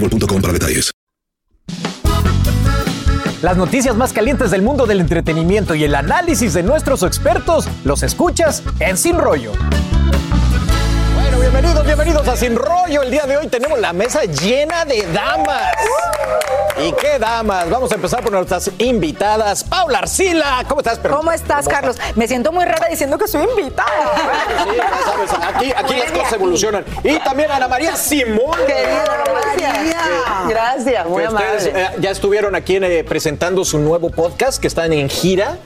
para detalles. Las noticias más calientes del mundo del entretenimiento y el análisis de nuestros expertos los escuchas en Sin Rollo. Bienvenidos, bienvenidos a Sin Rollo. El día de hoy tenemos la mesa llena de damas. ¿Y qué damas? Vamos a empezar por nuestras invitadas. Paula Arcila, ¿cómo estás? perro? ¿Cómo estás. Carlos? Me siento muy rara diciendo que soy invitada. Sí, ya sabes, aquí, aquí las cosas evolucionan. Y también Ana María Simón. Querida María. Gracias, muy Que ustedes amable. eh, ya estuvieron aquí eh, presentando su nuevo podcast que están en gira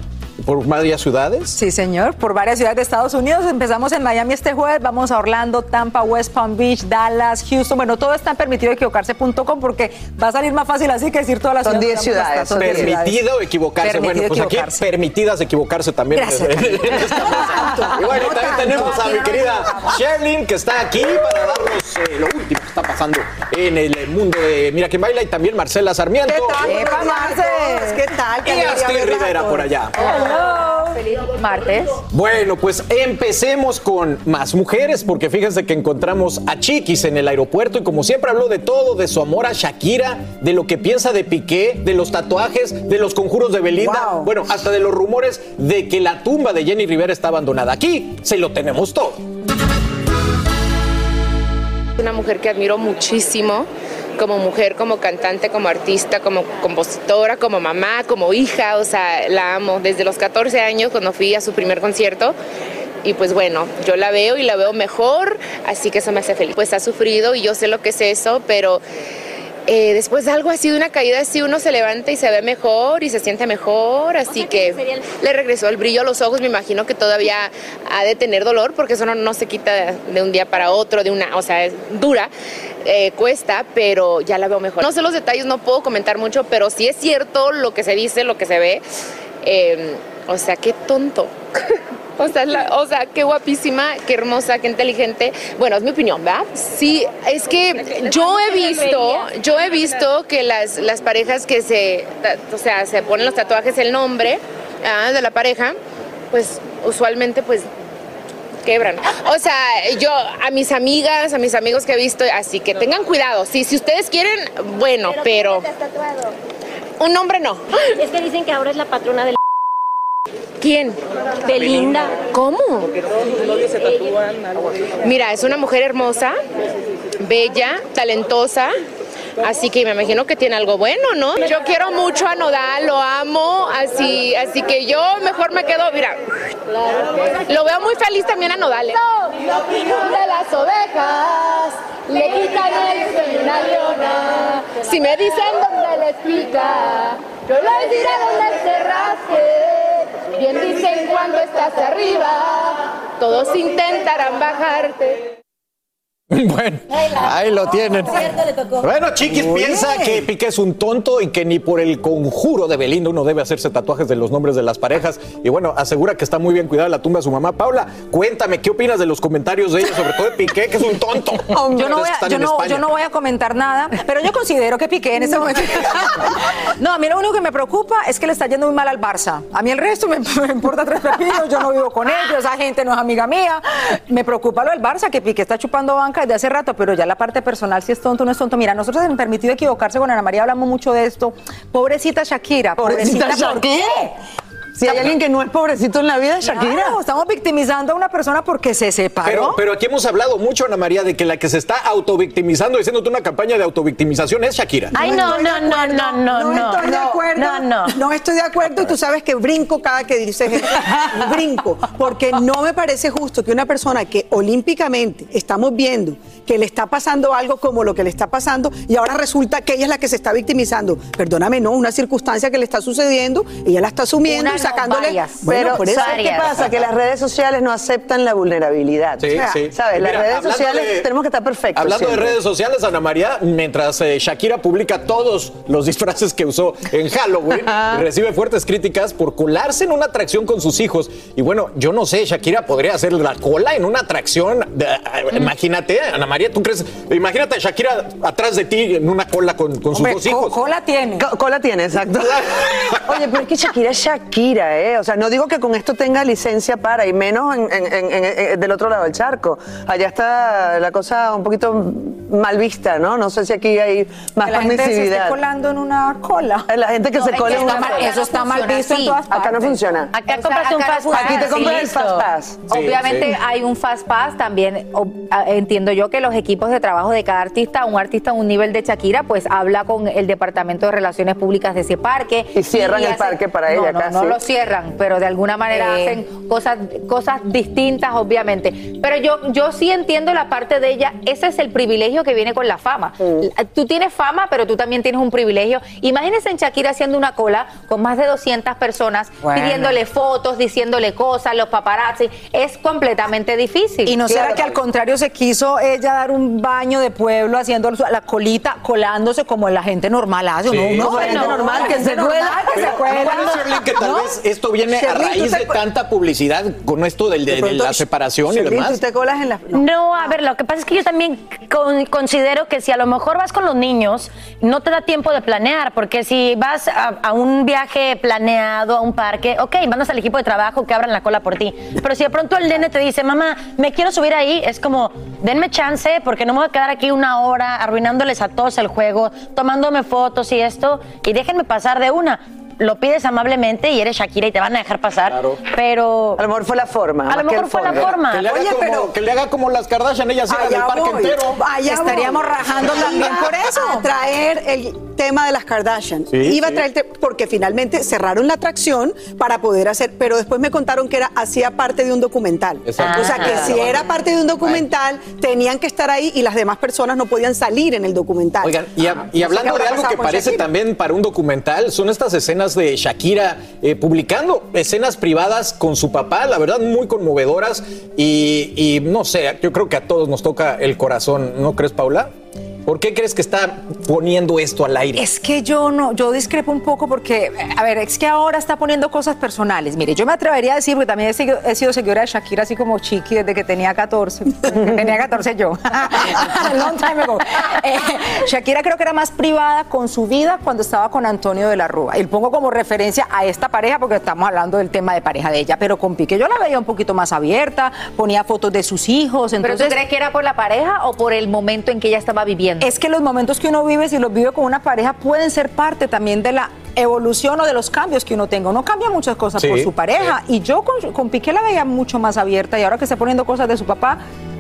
por varias ciudades. Sí, señor, por varias ciudades de Estados Unidos. Empezamos en Miami este jueves, vamos a Orlando, Tampa, West Palm Beach, Dallas, Houston. Bueno, todo está en permitidoequivocarse.com porque va a salir más fácil así que decir todas las Son ciudades. 10 donde vamos a estar. ciudades, son 10 Permitido equivocarse. Permitido bueno, pues equivocarse. aquí permitidas equivocarse también. Gracias, En esta mesa. y bueno, No también tanto. tenemos a mi querida Sherlyn que está aquí para darnos eh, lo último está pasando en el mundo de Mira que baila y también Marcela Sarmiento. ¿Qué tal? Epa, Marce. ¿Qué tal? Qué Y Astrid Rivera por allá. Feliz martes. Bueno, pues empecemos con más mujeres, porque fíjense que encontramos a Chiquis en el aeropuerto y como siempre habló de todo, de su amor a Shakira, de lo que piensa de Piqué, de los tatuajes, de los conjuros de Belinda, Wow. bueno, hasta de los rumores de que la tumba de Jenny Rivera está abandonada. Aquí se lo tenemos todo. Una mujer que admiro muchísimo, como mujer, como cantante, como artista, como compositora, como mamá, como hija, o sea, la amo. Desde los 14 años, cuando fui a su primer concierto, y pues bueno, yo la veo y la veo mejor, así que eso me hace feliz. Pues ha sufrido y yo sé lo que es eso, pero eh, después de algo así, de una caída así, uno se levanta y se ve mejor y se siente mejor, así que le regresó el brillo a los ojos, me imagino que todavía ha de tener dolor, porque eso no, no se quita de, de un día para otro, de una, o sea, es dura, eh, cuesta, pero ya la veo mejor. No sé los detalles, no puedo comentar mucho, pero sí es cierto lo que se dice, lo que se ve, eh, o sea, qué tonto. O sea, la- o sea, qué guapísima, qué hermosa, qué inteligente. Bueno, es mi opinión, ¿verdad? Sí, es que yo he visto, yo he visto que las, las parejas que se, o sea, se ponen los tatuajes el nombre ah, de la pareja, pues usualmente pues quebran. O sea, yo a mis amigas, a mis amigos que he visto, así que tengan cuidado. Sí, si ustedes quieren, bueno, pero un nombre no. Es que dicen que ahora es la patrona del ¿Quién? Belinda. ¿Cómo? Mira, es una mujer hermosa, bella, talentosa. Así que me imagino que tiene algo bueno, ¿no? Yo quiero mucho a Nodal, lo amo, así, así que yo mejor me quedo, mira, lo veo muy feliz también a Nodal. ¿eh? La opinión de las ovejas, le quitan el sueño a una leona. Si me dicen dónde les pica, yo les diré dónde encerraste. Bien dicen cuando estás arriba, todos intentarán bajarte. Bueno, ahí lo tienen. Bueno, Chiquis piensa que Piqué es un tonto y que ni por el conjuro de Belinda uno debe hacerse tatuajes de los nombres de las parejas. Y bueno, asegura que está muy bien cuidada la tumba de su mamá. Paula, cuéntame, ¿qué opinas de los comentarios de ella, sobre todo de Piqué, que es un tonto? Yo no, voy a, yo, no, yo no voy a comentar nada, pero yo considero que Piqué en ese momento. No, a mí lo único que me preocupa es que le está yendo muy mal al Barça. A mí el resto me, me importa tres pepinos, yo no vivo con ellos, esa gente no es amiga mía. Me preocupa lo del Barça, que Piqué está chupando banca desde hace rato, pero ya la parte personal, si es tonto o no es tonto. Mira, nosotros hemos permitido equivocarse con Ana María, hablamos mucho de esto. Pobrecita Shakira. Pobrecita ¿por qué? Si hay alguien que no es pobrecito en la vida, es Shakira. Claro, estamos victimizando a una persona porque se separó. Pero, pero aquí hemos hablado mucho, Ana María, de que la que se está autovictimizando, diciéndote una campaña de autovictimización es Shakira. Ay, no, no, no, acuerdo. no, no, no. estoy de acuerdo. No, no. No estoy de acuerdo y tú sabes que brinco cada que dices eso. brinco. Porque no me parece justo que una persona que olímpicamente estamos viendo que le está pasando algo como lo que le está pasando y ahora resulta que ella es la que se está victimizando. Perdóname, no, una circunstancia que le está sucediendo, ella la está asumiendo Una y no, sacándole. varias. Bueno, Pero por eso. ¿sabes qué pasa? Que las redes sociales no aceptan la vulnerabilidad. Sí, O sea, sí. ¿Sabes? Mira, las redes sociales de- tenemos que estar perfectos. Hablando de redes sociales, Ana María, mientras eh, Shakira publica todos los disfraces que usó en Halloween, recibe fuertes críticas por colarse en una atracción con sus hijos. Y bueno, yo no sé, Shakira podría hacer la cola en una atracción. de- eh, Imagínate, Ana María, ¿tú crees? Imagínate a Shakira atrás de ti en una cola con, con sus dos co- hijos. cola tiene. Co- Cola tiene, exacto. Oye, pero es que Shakira es Shakira, ¿eh? O sea, no digo que con esto tenga licencia para, y menos en- en- en- en- del otro lado del charco. Allá está la cosa un poquito mal vista, ¿no? No sé si aquí hay más la gente se esté permisividad. colando en una cola. La gente que No, se cola en una cola. Eso está mal visto en todas partes. Acá no funciona. Acá O sea, compras un acá fast pass. Aquí te compras el listo. Fast Pass. Obviamente sí. hay un fast pass también. Entiendo yo que los equipos de trabajo de cada artista, un artista a un nivel de Shakira, pues habla con el departamento de relaciones públicas de ese parque. Y cierran el hace- parque para no, ella no, casi. No lo cierran, pero de alguna manera Eh. hacen cosas, cosas distintas, obviamente. Pero yo, yo sí entiendo la parte de ella. Ese es el privilegio que viene con la fama. Tú tienes fama, pero tú también tienes un privilegio. Imagínense en Shakira haciendo una cola con más de 200 personas Bueno. pidiéndole fotos, diciéndole cosas, los paparazzi. Es completamente difícil. Y no será que al contrario se quiso ella dar un baño de pueblo haciendo la colita, colándose como la gente normal hace. Sí, ¿no? No, la gente normal que se cuela. que se cuela. ¿no que tal ¿No? vez esto viene a Sherlyn, ¿tú raíz de tanta publicidad con esto del- de, de la separación y demás? ¿tú te colas en las... No, a ver, lo que pasa es que yo también con- considero que si a lo mejor vas con los niños, no te da tiempo de planear, porque si vas a, a un viaje planeado, a un parque, ok, mandas al equipo de trabajo que abran la cola por ti. Pero si de pronto el nene te dice, mamá, me quiero subir ahí, es como, denme chance, porque no me voy a quedar aquí una hora arruinándoles a todos el juego, tomándome fotos y esto, y déjenme pasar de una. Lo pides amablemente y eres Shakira y te van a dejar pasar, Claro. pero... A lo mejor fue la forma. A lo mejor fue la forma. Que le, haga Oye, como, pero- que le haga como las Kardashian, ellas cierran el parque voy. entero. Allá Estaríamos voy. rajando también por eso. A traer el tema de las Kardashian. Sí, Iba sí. a traer porque finalmente cerraron la atracción para poder hacer, pero después me contaron que era hacía parte de un documental. Exacto. O sea que Ah. si era parte de un documental, tenían que estar ahí y las demás personas no podían salir en el documental. Oigan, y, a- Ajá. y No sé hablando de algo que parece Shakira. también para un documental, son estas escenas de Shakira eh, publicando escenas privadas con su papá, la verdad muy conmovedoras y, y no sé, yo creo que a todos nos toca el corazón, ¿no crees, Paula? ¿Por qué crees que está poniendo esto al aire? Es que yo no, yo discrepo un poco porque, a ver, es que ahora está poniendo cosas personales. Mire, yo me atrevería a decir, porque también he sido, he sido seguidora de Shakira, así como Chiqui, desde que tenía 14. tenía 14 yo. A long time ago. Eh, Shakira creo que era más privada con su vida cuando estaba con Antonio de la Rúa. Y pongo como referencia a esta pareja porque estamos hablando del tema de pareja de ella. Pero con Piqué yo la veía un poquito más abierta, ponía fotos de sus hijos. ¿Pero tú crees que era por la pareja o por el momento en que ella estaba viviendo? Es que los momentos que uno vive, si los vive con una pareja, pueden ser parte también de la evolución o de los cambios que uno tenga. Uno cambia muchas cosas Sí, por su pareja. Y yo con, con Piqué la veía mucho más abierta y ahora que está poniendo cosas de su papá,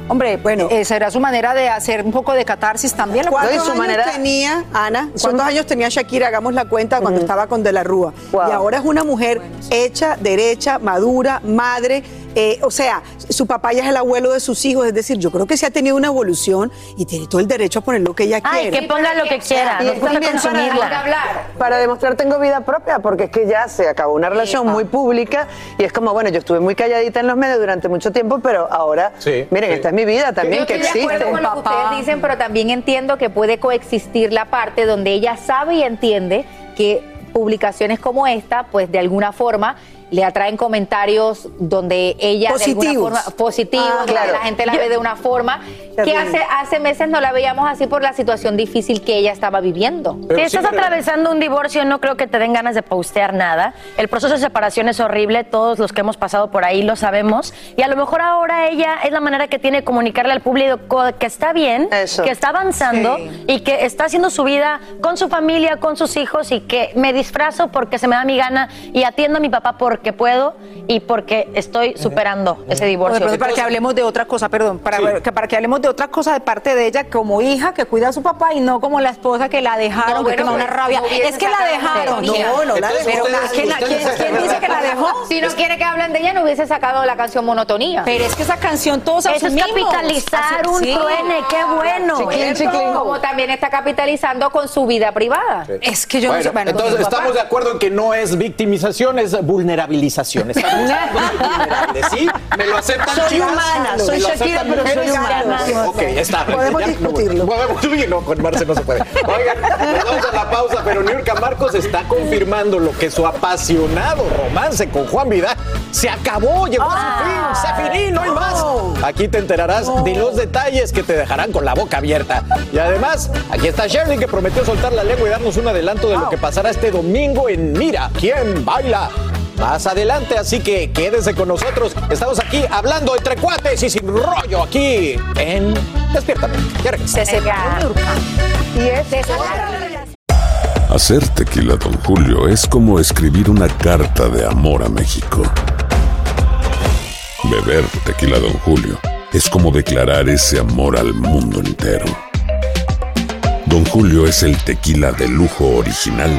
hombre, bueno, será su manera de hacer un poco de catarsis también. ¿Cuántos su años manera- tenía, Ana? ¿Cuántos años tenía Shakira? Hagamos la cuenta cuando estaba con De la Rúa. Wow. Y ahora es una mujer hecha, derecha, madura, madre, eh, o sea, su papá ya es el abuelo de sus hijos, es decir, yo creo que sí ha tenido una evolución y tiene todo el derecho a poner lo que ella Ay, quiere. que ponga lo que quiera. Y Nos es gusta también para, consumirla. para demostrar tengo vida propia, porque es que ya se acabó una relación muy pública y es como, bueno, yo estuve muy calladita en los medios durante mucho tiempo, pero ahora, miren, esta es mi vida también, Yo que estoy de existe. acuerdo con lo que ustedes dicen, pero también entiendo que puede coexistir la parte donde ella sabe y entiende que publicaciones como esta, pues de alguna forma le atraen comentarios donde ella de alguna forma positivos, Ah, claro. la gente la Yo- ve de una forma que Terrible. hace hace meses no la veíamos así por la situación difícil que ella estaba viviendo. Si estás atravesando un divorcio, no creo que te den ganas de postear nada. El proceso de separación es horrible, todos los que hemos pasado por ahí lo sabemos. Y a lo mejor ahora ella es la manera que tiene de comunicarle al público que está bien, que está avanzando Sí. y que está haciendo su vida con su familia, con sus hijos y que me disfrazo porque se me da mi gana y atiendo a mi papá porque puedo y porque estoy superando ese O de divorcio. pronto para que hablemos de otra cosa, perdón, para, que, para que hablemos de otra cosa de parte de ella como hija que cuida a su papá y no como la esposa que la dejaron, No, que bueno, tiene una pues, rabia. no es que la dejaron. Monotonía. No, no la ustedes- ¿Quién, quién- dice que la dejó? Si no quiere que hablen de ella, no hubiese sacado la canción Monotonía. Pero es que esa canción todos Eso es asumimos. capitalizar un Sí. truene, qué bueno. Chiquín, chiquín. Como también está capitalizando con su vida privada. Es que yo Bueno, no sé. Bueno, entonces estamos de acuerdo en que no es victimización, es vulnerabilización. Estamos vulnerables, ¿sí? ¿Me lo aceptan, Soy chicas? humana, ¿Me soy Shakira, pero soy mujeres? Ok, está. Podemos Ya, discutirlo. Podemos, uy, no, con Marce no se puede. Oigan, nos vamos a la pausa, pero Niurka Marcos está confirmando lo que su apasionado romance con Juan Vidal se acabó, llegó a su fin, se finí, no hay más. Aquí te enterarás de los detalles que te dejarán con la boca abierta. Y además, aquí está Shirley que prometió soltar la lengua y darnos un adelanto de lo que pasará este domingo en Mira, ¿quién baila? Más adelante, así que quédense con nosotros. Estamos aquí hablando entre cuates y sin rollo aquí en Despiértame. Ya regresamos. Y es Hacer tequila, Don Julio, es como escribir una carta de amor a México. Beber tequila, Don Julio, es como declarar ese amor al mundo entero. Don Julio es el tequila de lujo original,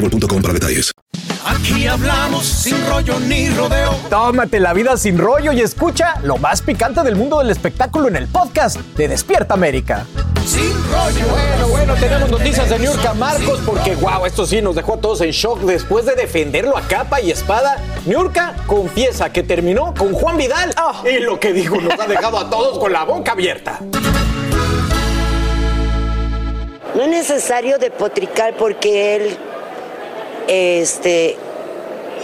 boostmobile.com para detalles. Aquí hablamos sin rollo ni rodeo. Tómate la vida sin rollo y escucha lo más picante del mundo del espectáculo en el podcast de Despierta América. Sin rollo. Bueno, bueno, tenemos noticias de Niurka Marcos porque, wow, esto sí nos dejó a todos en shock después de defenderlo a capa y espada. Niurka confiesa que terminó con Juan Vidal y lo que dijo nos ha dejado a todos con la boca abierta. No es necesario depotricar porque él, este,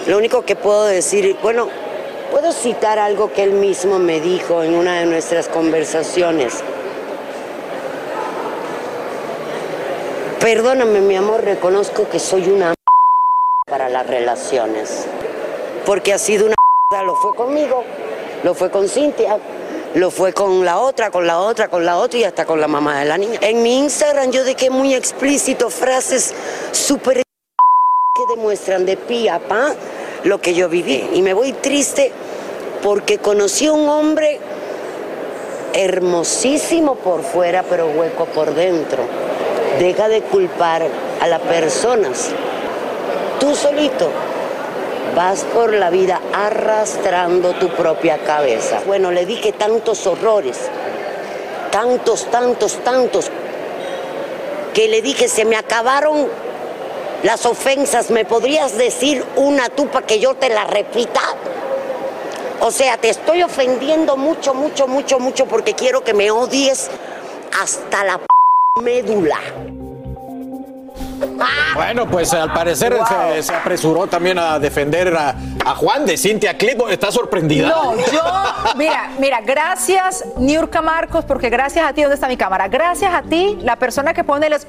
lo único que puedo decir, bueno, puedo citar algo que él mismo me dijo en una de nuestras conversaciones. Perdóname, mi amor, reconozco que soy una para las relaciones, porque ha sido una lo fue conmigo, lo fue con Cintia, lo fue con la otra, con la otra, con la otra y hasta con la mamá de la niña. En mi Instagram yo dejé muy explícito frases súper demuestran de pi a pa lo que yo viví. Y me voy triste porque conocí a un hombre hermosísimo por fuera, pero hueco por dentro. Deja de culpar a las personas. Tú solito vas por la vida arrastrando tu propia cabeza. Bueno, le dije tantos horrores, tantos, tantos, tantos, que le dije, se me acabaron las ofensas, ¿me podrías decir una tú para que yo te la repita? O sea, te estoy ofendiendo mucho, mucho, mucho, mucho porque quiero que me odies hasta la p médula. Bueno, pues al parecer se, se apresuró también a defender a, a Juan de Cintia Clip. ¿Está sorprendida? No, yo, mira, mira, gracias, Niurka Marcos, porque gracias a ti, ¿dónde está mi cámara? Gracias a ti, la persona que pone los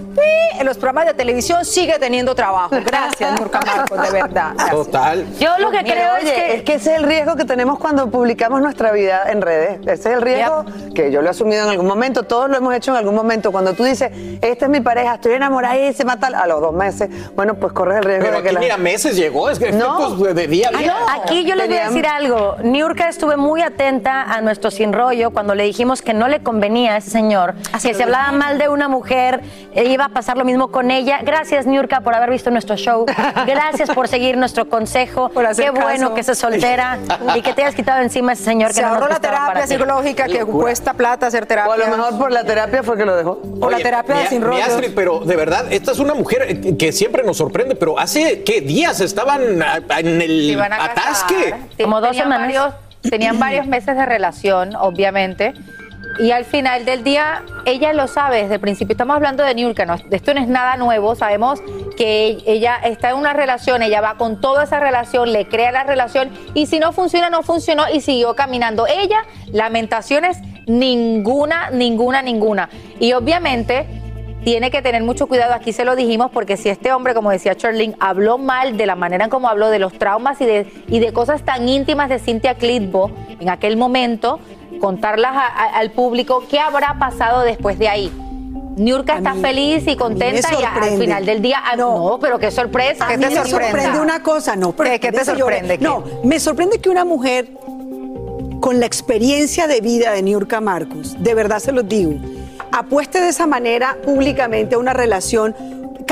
en los programas de televisión sigue teniendo trabajo. Gracias, Niurka Marcos, de verdad. Gracias. Total. Yo lo que Mira, creo oye, es que... es que ese es el riesgo que tenemos cuando publicamos nuestra vida en redes. Ese es el riesgo que yo lo he asumido en algún momento, todos lo hemos hecho en algún momento. Cuando tú dices, esta es mi pareja, estoy enamorada y se mata a los dos meses, bueno, pues corres el riesgo Pero de que aquí, la... mira, meses llegó. Es que No. de, de día a Ah, día. no, Aquí yo les voy a decir algo. Niurka estuve muy atenta a nuestro sin rollo cuando le dijimos que no le convenía a ese señor, que se hablaba mal de una mujer, eh, iba a pasar lo mismo con ella. Gracias, Niurka, por haber visto nuestro show. Gracias por seguir nuestro consejo. hacer Qué bueno que estés soltera y que te hayas quitado encima a ese señor que Se no ahorró la terapia psicológica que cuesta plata hacer terapia. O a lo mejor por la terapia fue que lo dejó. Por la terapia de sin mi rollos. Astrid, pero de verdad, esta es una mujer que siempre nos sorprende, pero hace, ¿qué? Días estaban a- en el a atasque. casar. Como dos semanas. tenían varios meses de relación, obviamente. Y al final del día, ella lo sabe desde el principio. Estamos hablando de Niurka, no, esto no es nada nuevo. Sabemos que ella está en una relación, ella va con toda esa relación, le crea la relación y si no funciona, no funcionó y siguió caminando. Ella, lamentaciones, ninguna, ninguna, ninguna. Y obviamente tiene que tener mucho cuidado, aquí se lo dijimos, porque si este hombre, como decía Charlene, habló mal de la manera en cómo habló, de los traumas y de, y de cosas tan íntimas de Cynthia Clitbo en aquel momento, contarlas a- a- al público, ¿qué habrá pasado después de ahí? Niurka está feliz y contenta y a- al final del día, ah, no, pero qué sorpresa. A mí me sorprende una cosa, no, pero ¿Qué- qué te sorprende? ¿Qué? No, me sorprende que una mujer con la experiencia de vida de Niurka Marcos, de verdad se los digo, apueste de esa manera públicamente a una relación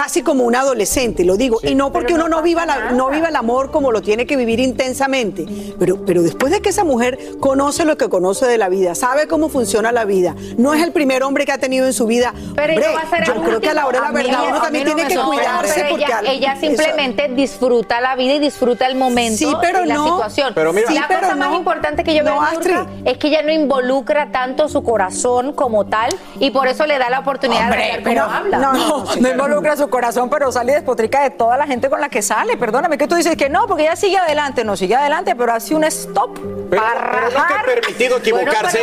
casi como un adolescente, lo digo, y no porque uno no viva, la- no viva el amor como lo tiene que vivir intensamente, pero, pero después de que esa mujer conoce lo que conoce de la vida, sabe cómo funciona la vida, no es el primer hombre que ha tenido en su vida, Pero hombre, no va a ser yo creo que a la hora de la verdad mí- uno también no tiene me que cuidarse pero porque ella, eso- simplemente disfruta la vida y disfruta el momento Sí, pero y la no. situación. Pero mira- la Sí, pero cosa más importante que yo veo No, en es que ella no involucra tanto su corazón como tal y por eso le da la oportunidad Hombre, de hablar pero como habla. no, no, no involucra su corazón, pero sale despotrica de toda la gente con la que sale. Perdóname, que tú dices que no, porque ella sigue adelante, no sigue adelante, pero hace un stop Pero, para pero no rajar. que permitido equivocarse.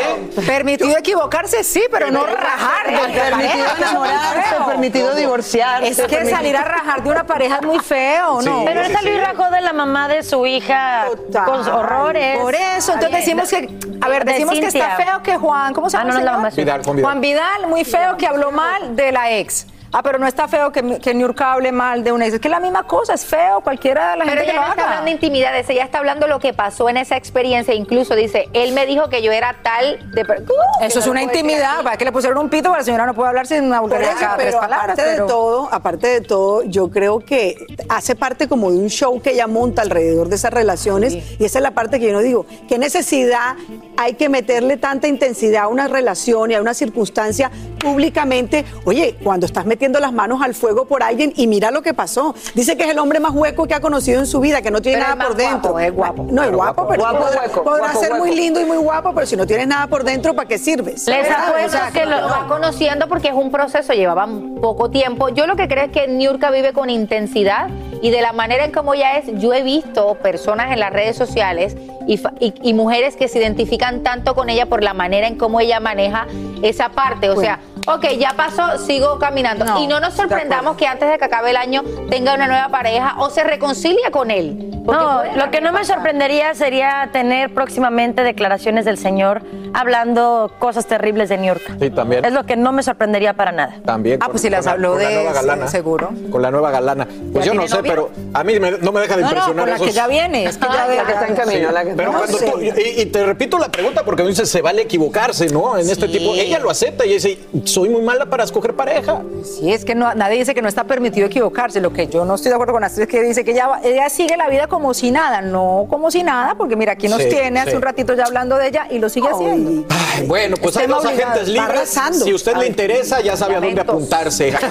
Permitido equivocarse, sí, pero no rajar. Permitido enamorarse, permitido divorciarse. Es que permitido- salir a rajar de una pareja es muy feo, ¿no? Pero él salió y rajó de la mamá de su hija con horrores. Por eso, entonces Ay, decimos que, a ver, de decimos que está feo que Juan, ¿cómo se Ah, llama? no, el no Juan Vidal. Juan Vidal, muy feo que habló mal de la ex. Ah, pero no está feo que, que Niurka hable mal de una ex. Es que es la misma cosa, es feo cualquiera de la Pero gente que ella lo no está haga. hablando de intimidades, ella está hablando lo que pasó en esa experiencia. Incluso dice, él me dijo que yo era tal de... ¡Uh! Eso es no una intimidad, para que le pusieron un pito, para la señora no puede hablar sin una vulgaridad cada tres pero palabras. aparte pero- de todo, aparte de todo, yo creo que hace parte como de un show que ella monta alrededor de esas relaciones y esa es la parte que yo no digo. ¿Qué necesidad hay que meterle tanta intensidad a una relación y a una circunstancia públicamente? Oye, cuando estás metiendo las manos al fuego por alguien y mira lo que pasó. Dice que es el hombre más hueco que ha conocido en su vida, que no tiene Pero nada por dentro. guapo, es guapo. No es guapo, guapo. pero Guapo podrá, hueco, podrá ser muy lindo y muy guapo, pero si no tienes nada por dentro, ¿para qué sirves? Les apuesto O sea, que lo no. va conociendo porque es un proceso, llevaban poco tiempo. Yo lo que creo es que Niurka vive con intensidad y de la manera en cómo ella es, yo he visto personas en las redes sociales y, fa- y- y mujeres que se identifican tanto con ella por la manera en cómo ella maneja esa parte. O sea, ok, ya pasó, sigo caminando. No, y no nos sorprendamos que antes de que acabe el año tenga una nueva pareja o se reconcilia con él. No, lo que no me sorprendería sería tener próximamente declaraciones del señor hablando cosas terribles de New York. Sí, también. Es lo que no me sorprendería para nada. También. Ah, con- pues si las habló con la de- nueva galana. seguro. Con la nueva galana. Pues yo no sé, novio? pero a mí me- no me deja de No, no, impresionar con la que ya viene, es que ya La que está en camino, la que Pero No cuando sé. tú, y, y te repito la pregunta porque dices, se vale equivocarse, ¿no? En este tipo, ella lo acepta y dice, soy muy mala para escoger pareja. Sí, es que no, nadie dice que no está permitido equivocarse. Lo que yo no estoy de acuerdo con Astrid es que dice que ella, sigue la vida como si nada, no como si nada, porque mira, aquí nos Sí, tiene hace un ratito ya hablando de ella y lo sigue haciendo. Ay, bueno, pues hay dos obligado, agentes libres. Si a usted le interesa, ya sabe a dónde apuntarse.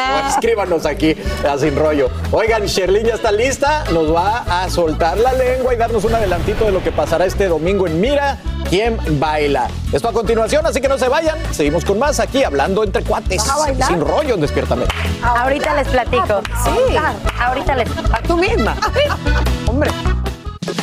O escríbanos aquí a Sin Rollo. Oigan, Sherlyn ya está lista. Nos va a soltar la lengua y darnos un adelantito de lo que pasará este domingo en Mira. ¿Quién baila? Esto a continuación, así que no se vayan. Seguimos con más aquí, hablando entre cuates. ¿Vas a bailar? Sin rollo en Despiértame. Ahorita les platico. Sí. Ahorita les. A tú misma. Hombre.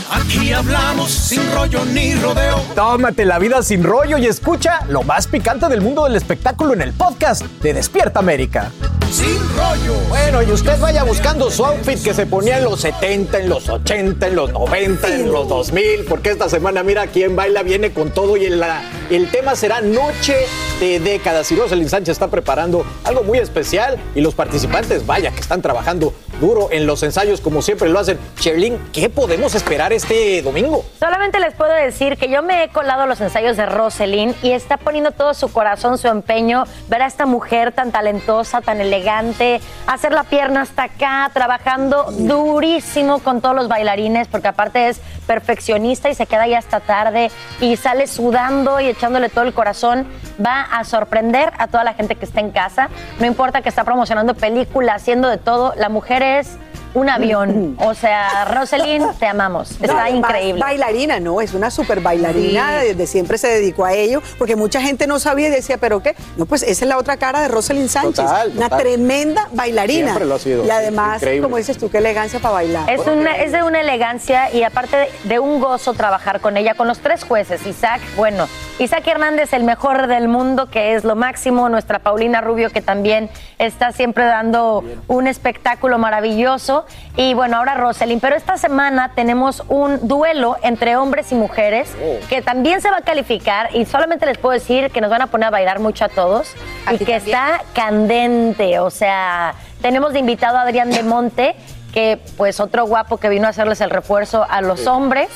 Aquí hablamos sin rollo ni rodeo. Tómate la vida sin rollo y escucha lo más picante del mundo del espectáculo en el podcast de Despierta América. Sin rollo. Bueno, y usted vaya buscando su outfit que se ponía en los 70, en los 80, en los 90, en los 2000, porque esta semana, mira, quién baila viene con todo y el, la- el tema será Noche de Décadas. Y Rosalind Sánchez está preparando algo muy especial y los participantes, vaya, que están trabajando duro en los ensayos como siempre lo hacen. Sherlyn, ¿qué podemos esperar este domingo? Solamente les puedo decir que yo me he colado los ensayos de Roselyn y está poniendo todo su corazón, su empeño, ver a esta mujer tan talentosa, tan elegante, hacer la pierna hasta acá, trabajando durísimo con todos los bailarines, porque aparte es perfeccionista y se queda ahí hasta tarde y sale sudando y echándole todo el corazón. Va a sorprender a toda la gente que está en casa. No importa que está promocionando películas, haciendo de todo, la mujer es un avión. O sea, Roselyn, te amamos. Está No, increíble. Bailarina, no, es una super bailarina, Sí. desde siempre se dedicó a ello, porque mucha gente no sabía y decía, ¿pero qué? No, pues esa es la otra cara de Rosalind Sánchez, Total, una tremenda bailarina. Siempre lo ha sido, Y además, increíble. como dices tú, qué elegancia para bailar. Es, una, es de una elegancia y aparte de, de un gozo trabajar con ella, con los tres jueces. Isaac, bueno, Isaac Hernández, el mejor del mundo, que es lo máximo. Nuestra Paulina Rubio, que también está siempre dando un espectáculo maravilloso. Y bueno, ahora Roselyn. Pero esta semana tenemos un duelo entre hombres y mujeres que también se va a calificar. Y solamente les puedo decir que nos van a poner a bailar mucho a todos. y que está candente. O sea, tenemos de invitado a Adrián de Monte que pues otro guapo que vino a hacerles el refuerzo a los hombres.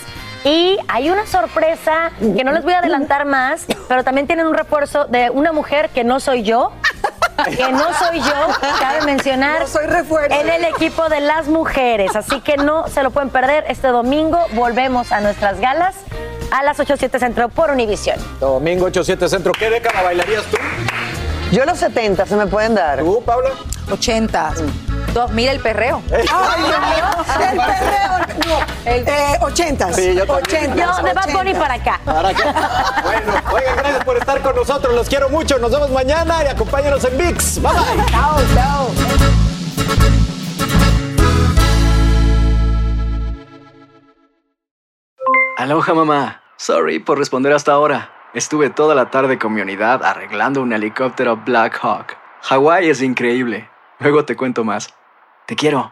Y hay una sorpresa que no les voy a adelantar más, pero también tienen un refuerzo de una mujer que no soy yo. Que no soy yo, cabe mencionar. soy refuerzo. En el equipo de las mujeres. Así que no se lo pueden perder. Este domingo volvemos a nuestras galas a las 8.7 Centro por Univisión. Domingo 87 Centro, ¿qué década bailarías tú? Yo los 70 se me pueden dar. ¿Tú, Pablo? 80. 2000 el perreo. Ay, Dios mío, el perreo, no, 80. Sí, yo también. Yo, de Bad Bunny para acá. Para acá. Bueno, oigan, gracias por estar con nosotros. Los quiero mucho. Nos vemos mañana y acompáñenos en VIX. Bye bye. Chao, chao. Aloha mamá. Sorry por responder hasta ahora. Estuve toda la tarde con mi unidad arreglando un helicóptero Black Hawk. Hawái es increíble. Luego te cuento más. Te quiero.